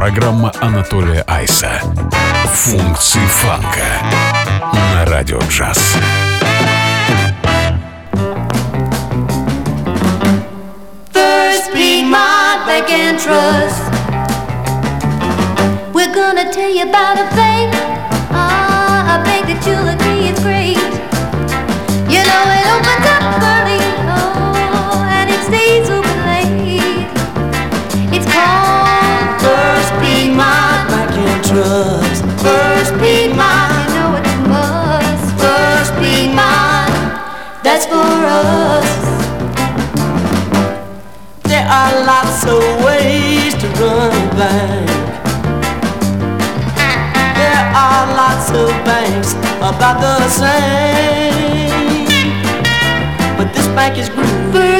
Программа Анатолия Айса. Функции фанка на радио джаз. Trust. We're gonna tell you about a thing. Ah, a bank that you'll agree it's great. You know it opens up for us. There are lots of ways to run a bank. There are lots of banks about the same. But this bank is groovy.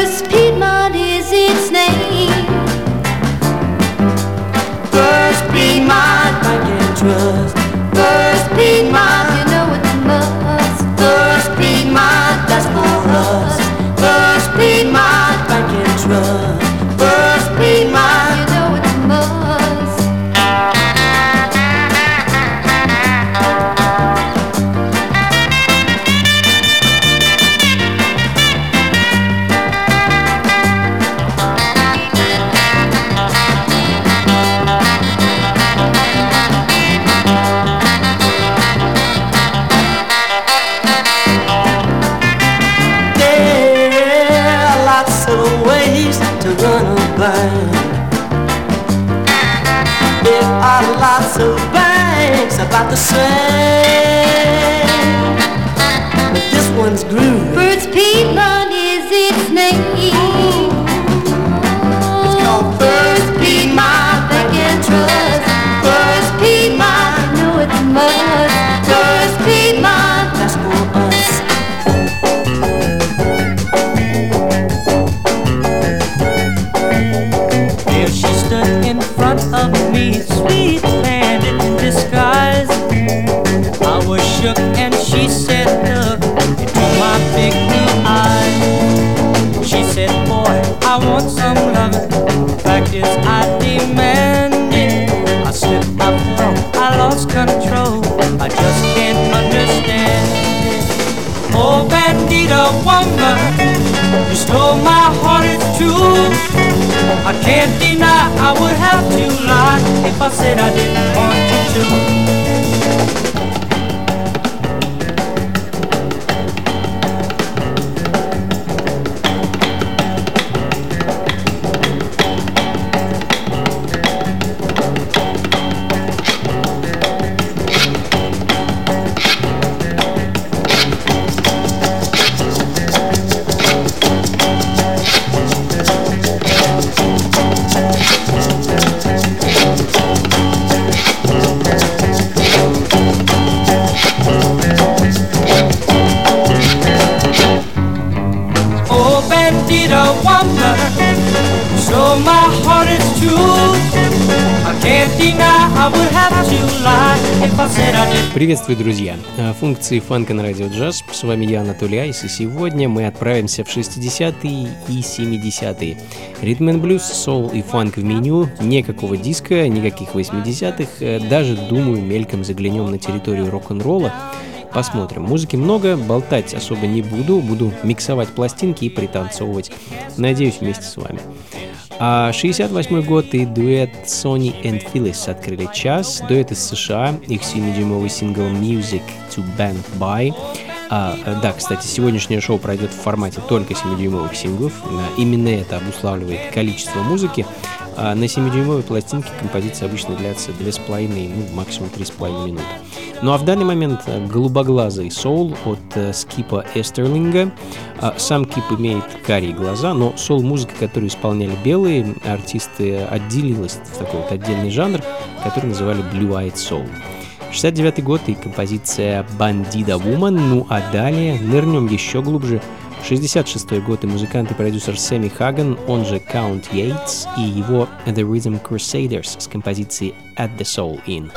Can't deny I would have to lie if I said I didn't want you to. Приветствую, друзья! Э, Функции фанка на радио джаз. С вами я, Анатолий Айс, и сегодня мы отправимся в 60-е и 70-е. Ритм and блюз, соул и фанк в меню, никакого диска, никаких 80-х, Э, даже, думаю, мельком заглянем на территорию рок-н-ролла. Посмотрим. Музыки много, болтать особо не буду, буду миксовать пластинки и пританцовывать. Надеюсь, вместе с вами. А 68 год и дуэт Sony and Phyllis открыли час. Дуэт из США, их 7-дюймовый сингл Music to Band By. А, да, кстати, сегодняшнее шоу пройдет в формате только 7-дюймовых синглов. А, Именно это обуславливает количество музыки. А на 7-дюймовой пластинке композиция обычно длится 2,5, ну, максимум 3,5 минуты. Ну а в данный момент э, голубоглазый соул от э, Скипа Эстерлинга. А, Сам Кип имеет карие глаза, но соул-музыка, которую исполняли белые артисты, отделилась в такой вот отдельный жанр, который называли Blue Eyed Soul. 69 год и композиция Bandida Woman, ну а далее нырнем еще глубже. 66 год и музыкант и продюсер Сэмми Хаган, он же Count Yates, и его The Rhythm Crusaders с композицией At the Soul In.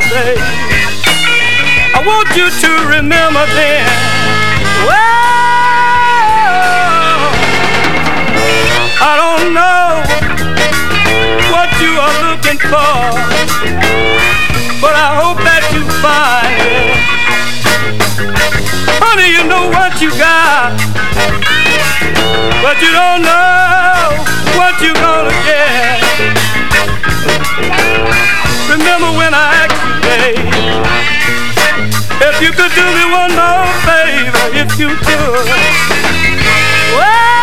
Yesterday. I want you to remember then. Well, I don't know what you are looking for, but I hope that you find it. Honey, you know what you got, but you don't know what you're gonna get. Remember when I you could do me one more favor, if you could. Well,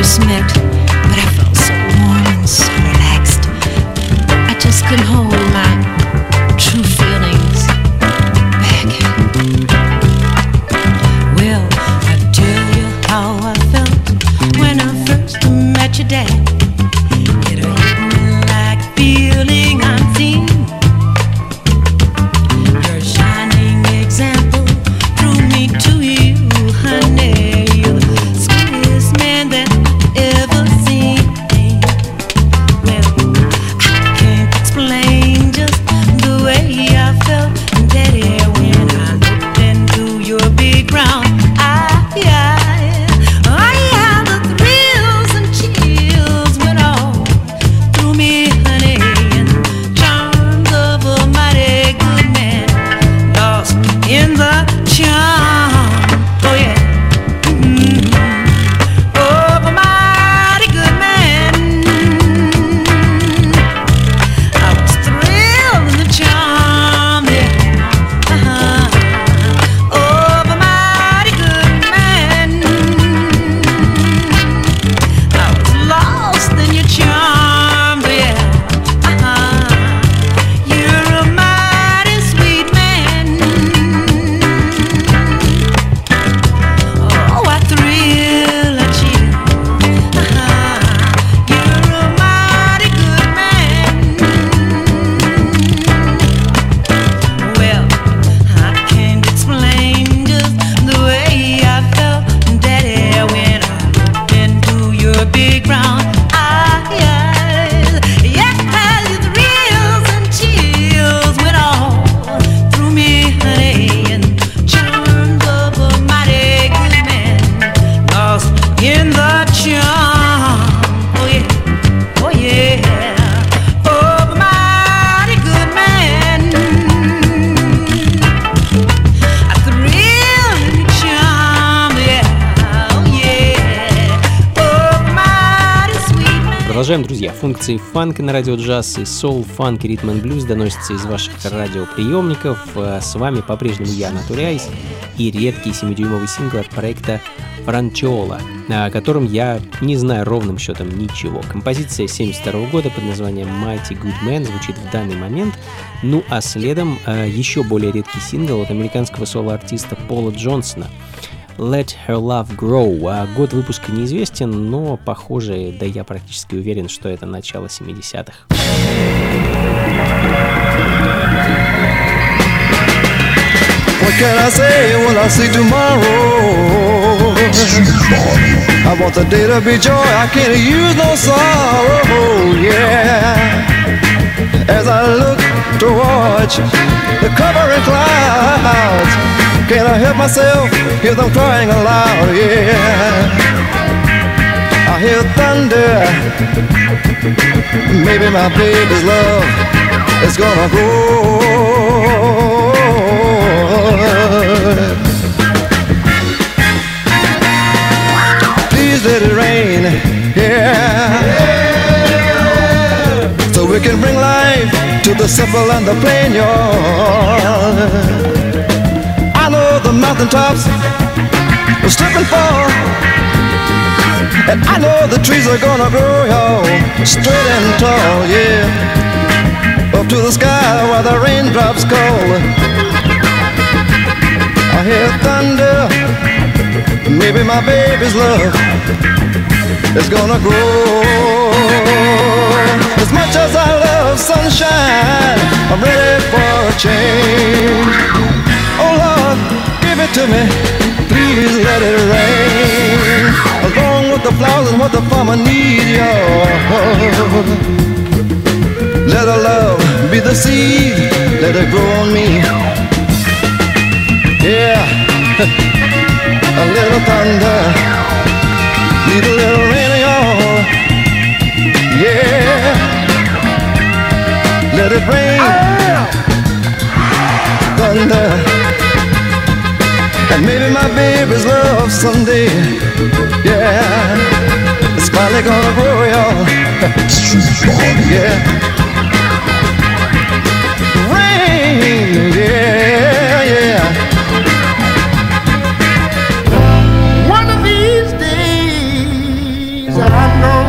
was met Функции фанка на радио джаз и соул, фанк и ритм and блюз доносятся из ваших радиоприемников. Э, с вами по-прежнему я, Анатолий Айс, и редкий 7-дюймовый сингл от проекта Франчола, о котором я не знаю ровным счетом ничего. Композиция 72 года под названием Mighty Good Man звучит в данный момент. Ну а следом э, еще более редкий сингл от американского соло-артиста Пола Джонсона – Let Her Love Grow. А год выпуска неизвестен, но похоже, да я практически уверен, что это начало 70-х. What can I say when I see tomorrow? I want the day to be joy, I can't use no sorrow, yeah. As I look towards the covering clouds, Can I help myself? Hear them crying aloud, yeah. I hear thunder. Maybe my baby's love is gonna grow. Please let it rain, yeah. So we can bring life to the simple and the plain, y'all the mountaintops will slip and. And I know the trees are gonna grow, y'all, straight and tall, yeah. Up to the sky while the raindrops call. I hear thunder, maybe my baby's love is gonna grow. As much as I love sunshine, I'm ready for a change. Oh Lord, give it to me, please let it rain. Along with the flowers and what the farmer needs, y'all. Let our love be the seed, let it grow on me. Yeah, a little thunder, need a little rain, y'all. Yeah, let it rain, ah. thunder, and maybe my baby's love someday. Yeah, it's finally gonna grow, y'all. yeah. Rain, yeah, yeah. One of these days, I'm gonna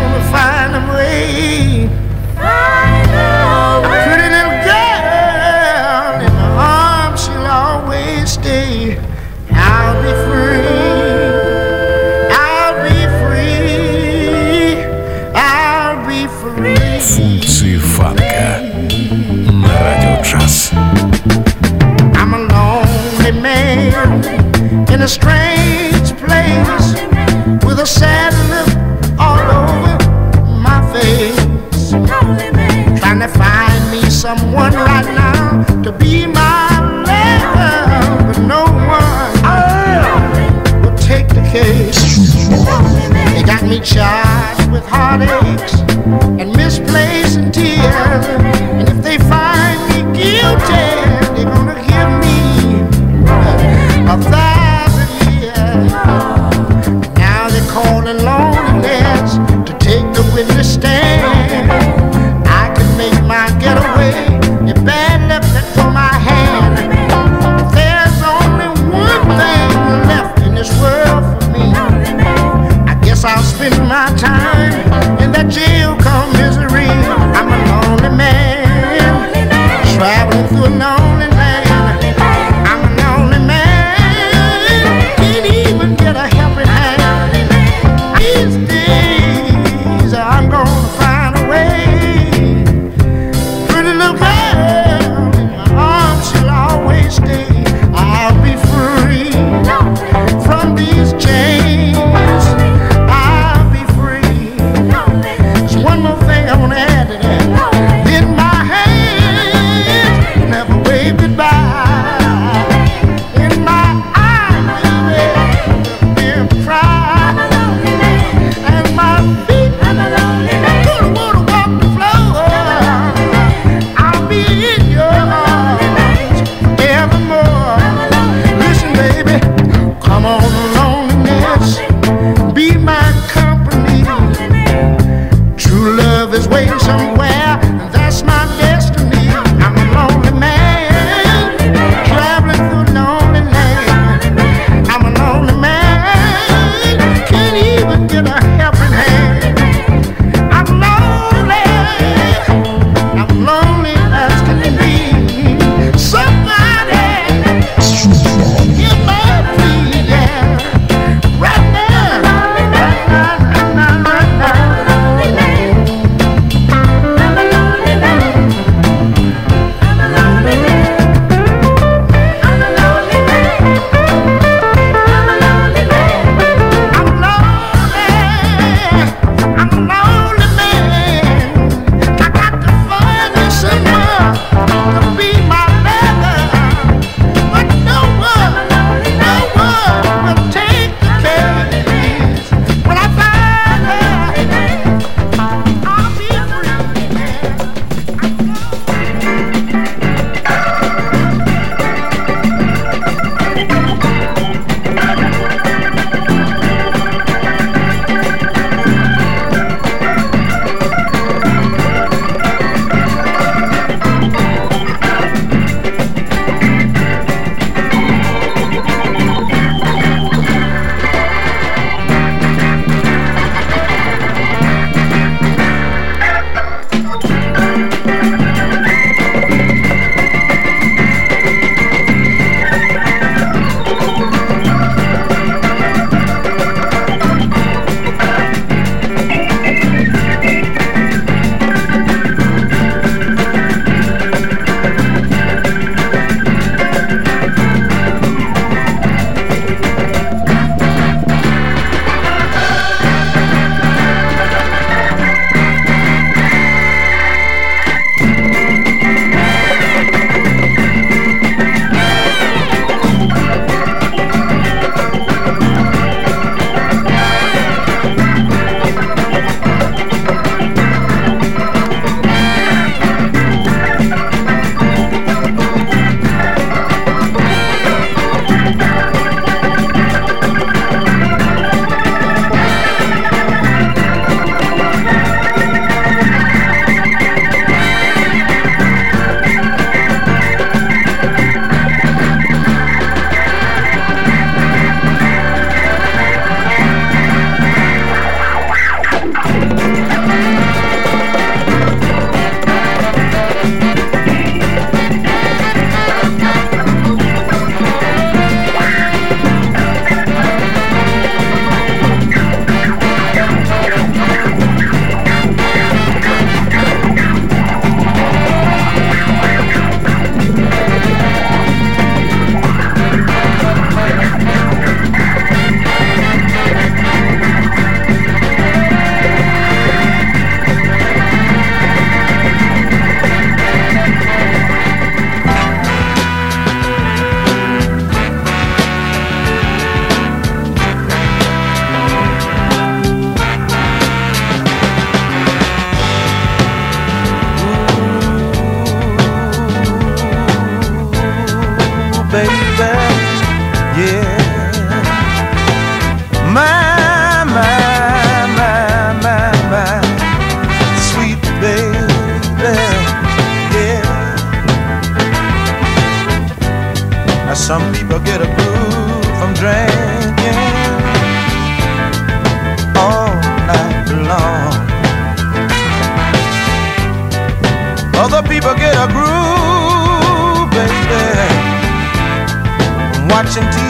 get a help. attention to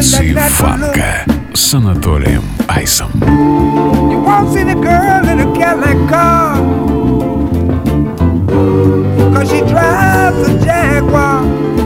Эмоции фанка с Анатолием Айсом. You won't see the girl in car Cause she drives a Jaguar.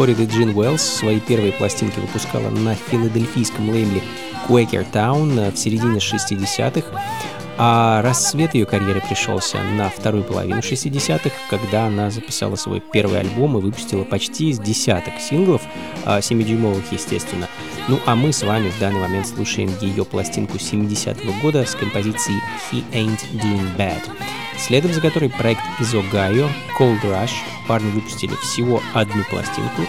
Флориды Джин Уэллс свои первые пластинки выпускала на филадельфийском лейбле Quaker Town в середине 60-х, а расцвет ее карьеры пришелся на вторую половину 60-х, когда она записала свой первый альбом и выпустила почти с десяток синглов, а, 7-дюймовых, естественно. Ну а мы с вами в данный момент слушаем ее пластинку 70-го года с композицией He Ain't Doing Bad следом за которой проект из Огайо Cold Rush парни выпустили всего одну пластинку,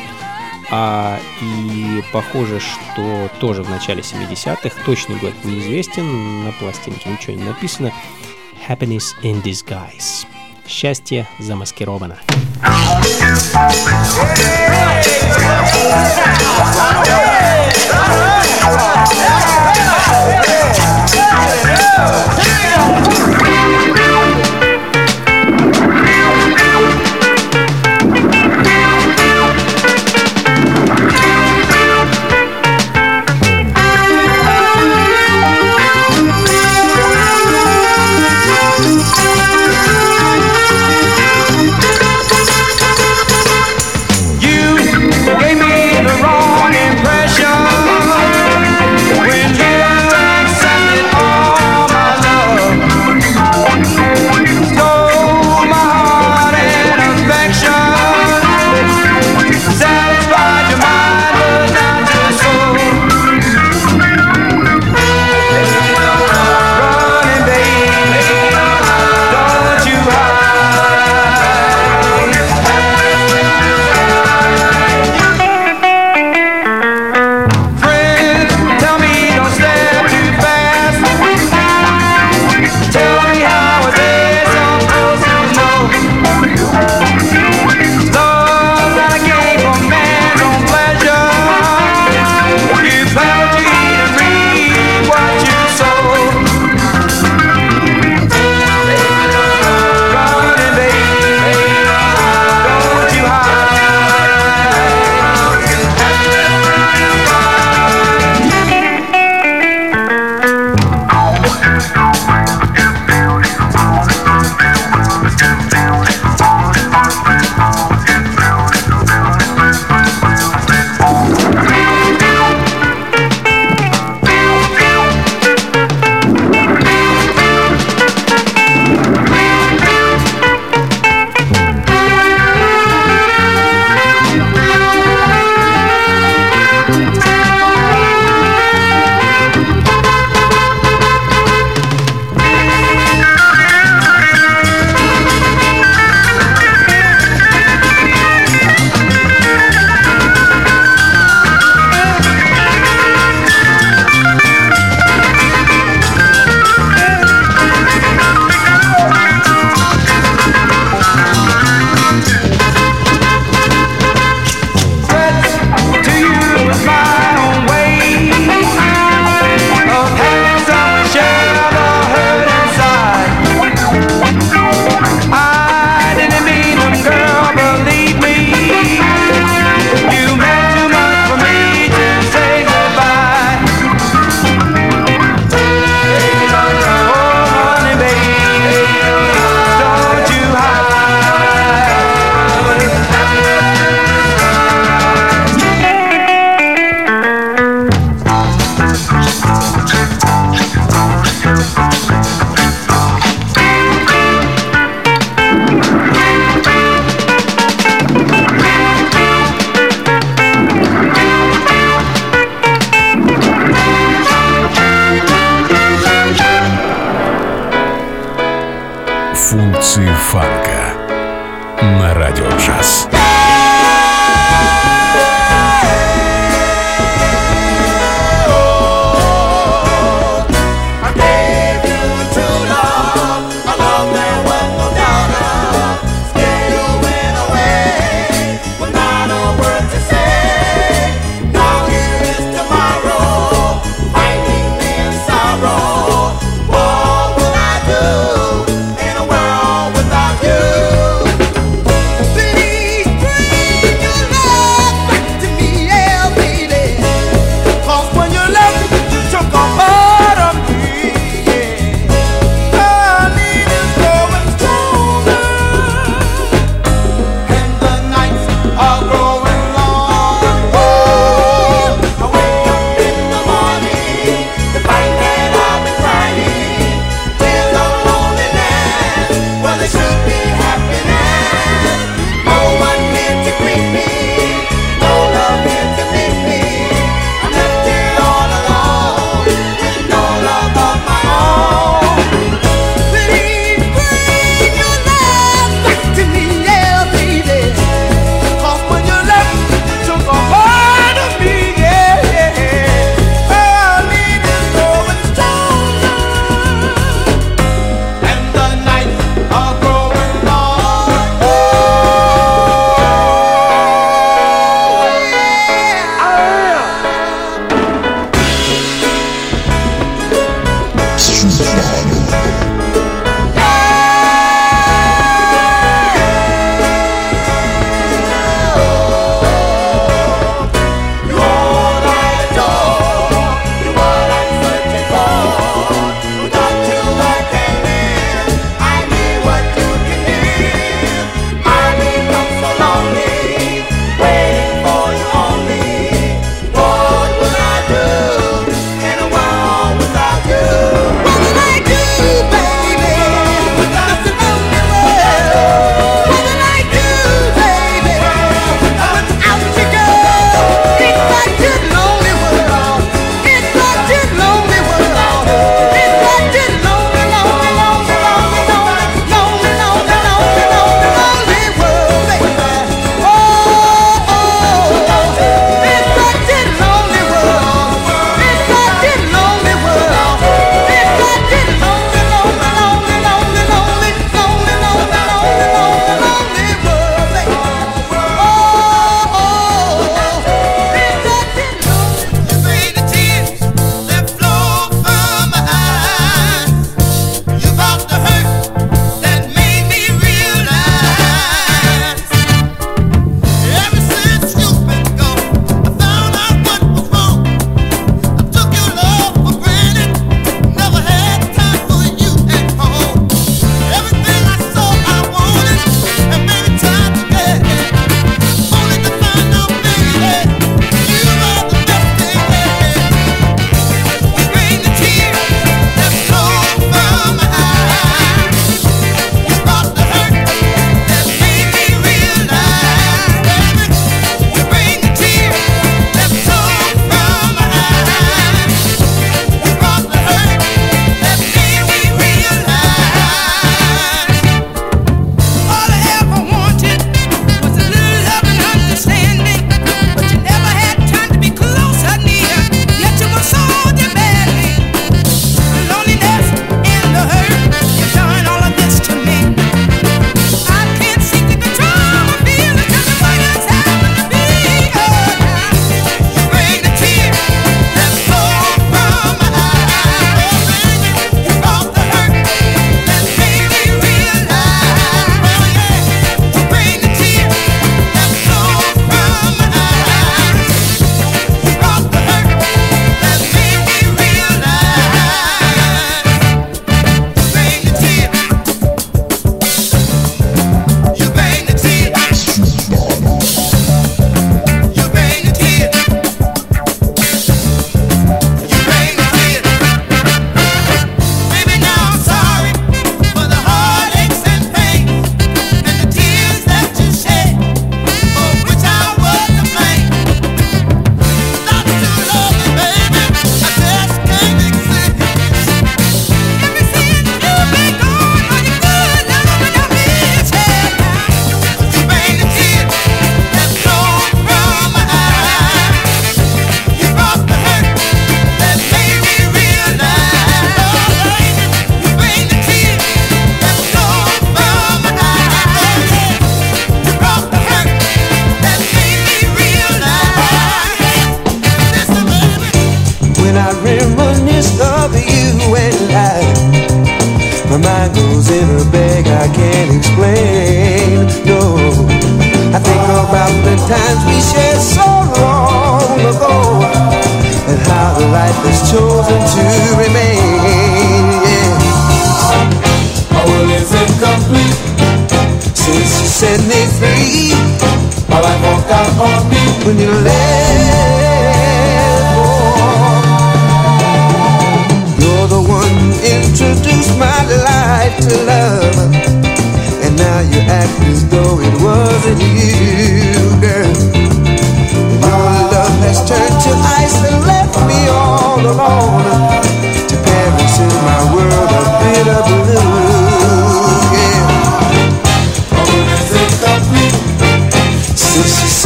а, и похоже, что тоже в начале 70-х, точный год неизвестен, на пластинке ничего не написано, Happiness in Disguise. Счастье замаскировано. You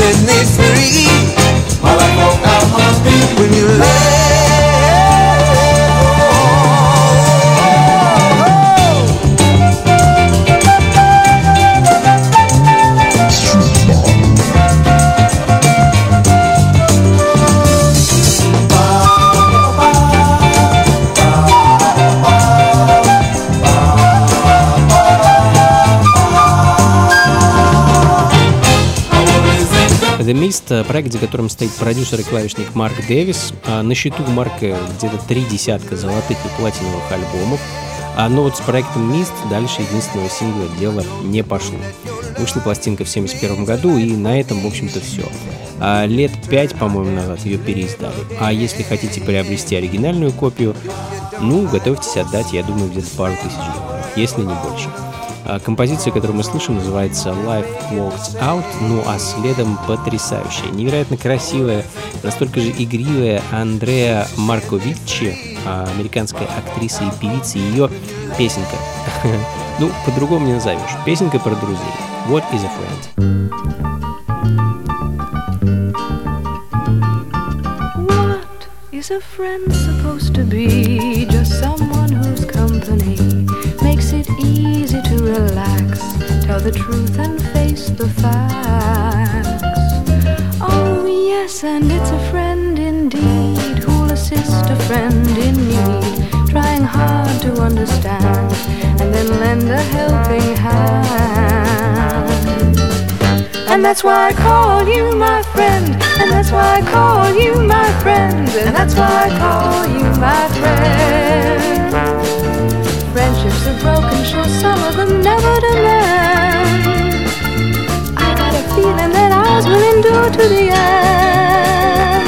set me free, проект, за которым стоит продюсер и клавишник Марк Дэвис. А На счету Марка где-то три десятка золотых и платиновых альбомов. А, но вот с проектом Mist дальше единственного сингла дело не пошло. Вышла пластинка в 71 году, и на этом, в общем-то, все. А лет пять, по-моему, назад ее переиздали. А если хотите приобрести оригинальную копию, ну, готовьтесь отдать, я думаю, где-то пару тысяч долларов, если не больше. А Композиция, которую мы слышим, называется Life Walks Out, ну а следом потрясающая, невероятно красивая, настолько же игривая Андреа Марковиччи, а, американская актриса и певица, ее песенка. Ну, по-другому не назовешь. Песенка про друзей. What is a friend? What is a friend supposed to be? Just someone whose company easy to relax, tell the truth and face the facts. Oh, yes, and it's a friend indeed who'll assist a friend in need, trying hard to understand and then lend a helping hand. And that's why I call you my friend. And that's why I call you my friend. And that's why I call you my to the end.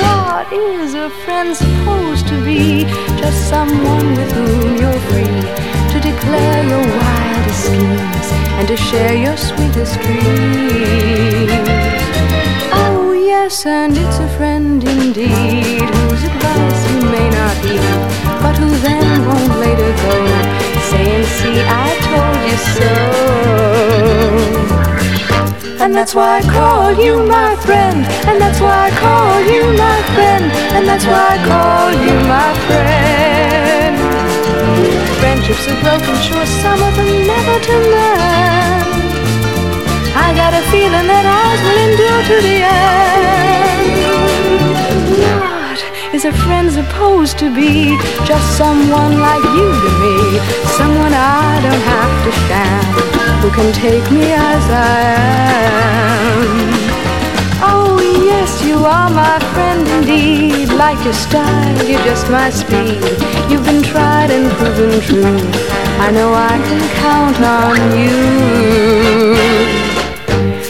What is a friend supposed to be? Just someone with whom you're free to declare your wildest schemes and to share your sweetest dreams. Oh, yes, and it's a friend indeed whose advice you may not heed, but who then won't later go saying, See, I told you so. And that's why I call you my friend. And that's why I call you my friend. And that's why I call you my friend. Friendships are broken, sure, some of them never to mend. I got a feeling that ours will endure to the end. Is a friend supposed to be? Just someone like you to me. Someone I don't have to stand. Who can take me as I am. Oh, yes, you are my friend indeed. Like your style, you're just my speed. You've been tried and proven true. I know I can count on you.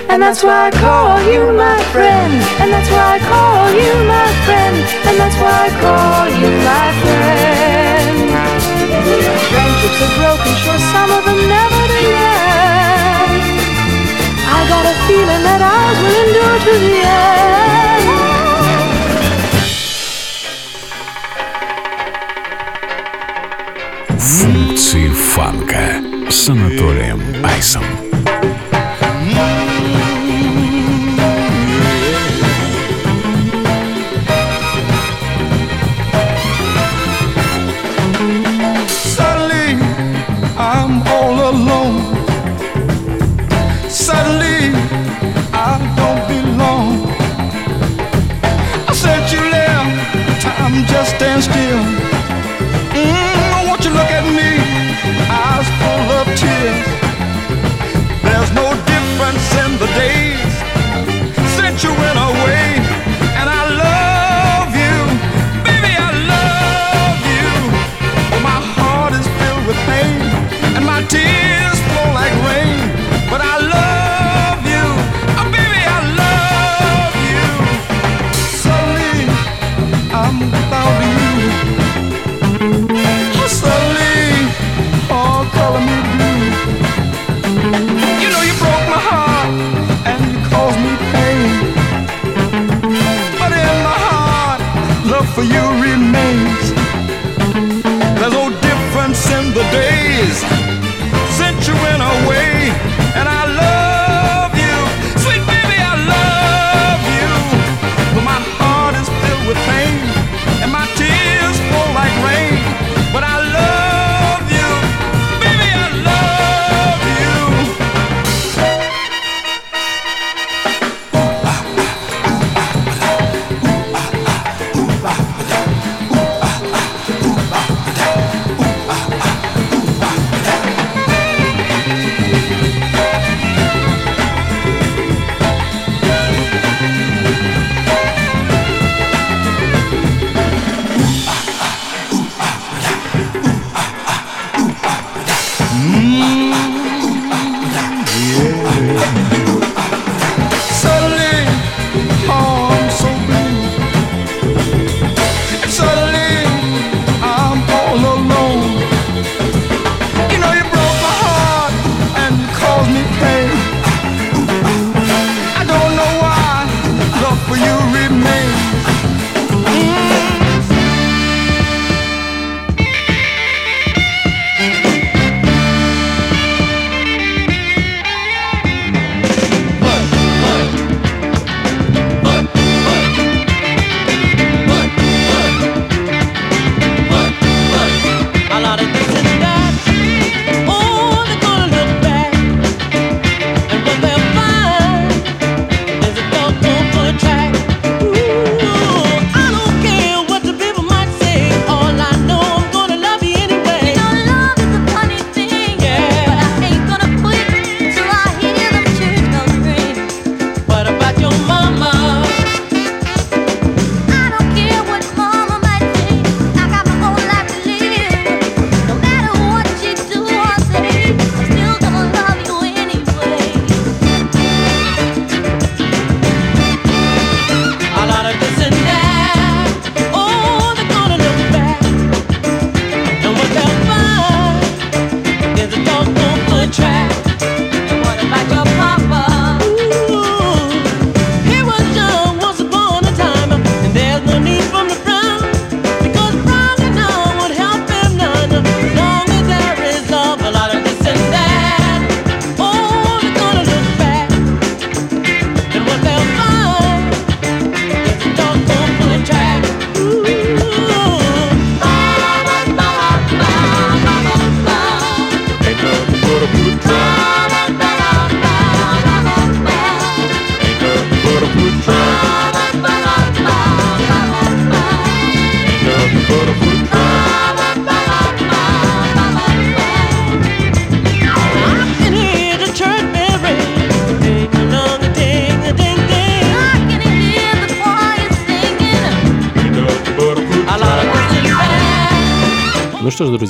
And that's why I call you my friend. And that's why I call you my friend. And that's why I call you my friend. Friendships are broken, sure, some of them never to end. I got a feeling that ours will endure to the end. Функции фанка с Анатолием Айсом.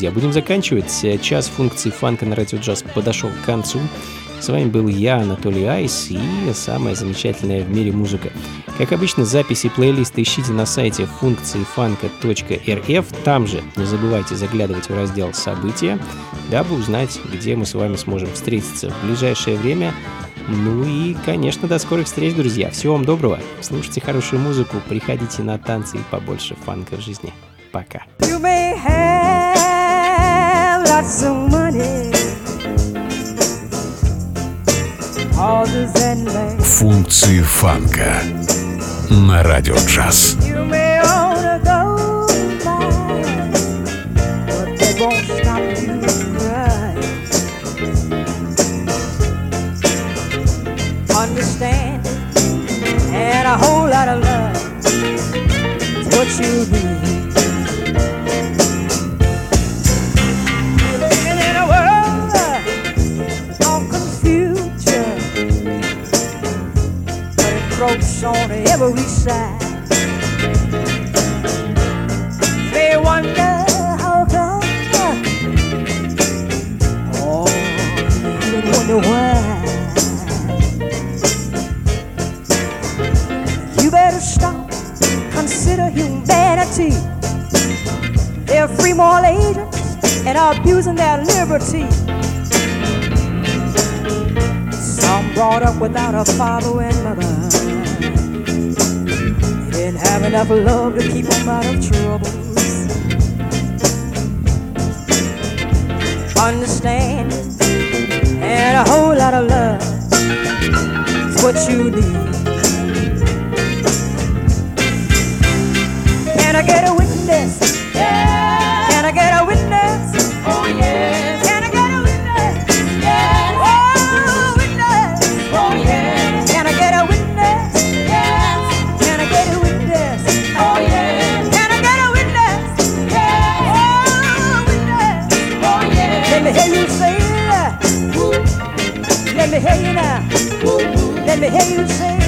друзья, будем заканчивать. Час функций фанка на радио джаз подошел к концу. С вами был я, Анатолий Айс, и самая замечательная в мире музыка. Как обычно, записи и плейлисты ищите на сайте функции фанка.рф. Там же не забывайте заглядывать в раздел «События», дабы узнать, где мы с вами сможем встретиться в ближайшее время. Ну и, конечно, до скорых встреч, друзья. Всего вам доброго. Слушайте хорошую музыку, приходите на танцы и побольше фанка в жизни. Пока. You may have got some money. Функции фанка на радио джаз. Understand and a whole lot of love. What you do. every side. They wonder how come, oh, they wonder why. You better stop, consider humanity. They're free moral agents and are abusing their liberty. Some brought up without a father and mother enough love to keep them out of troubles. Understanding and a whole lot of love is what you need. Can I get a witness? hear you say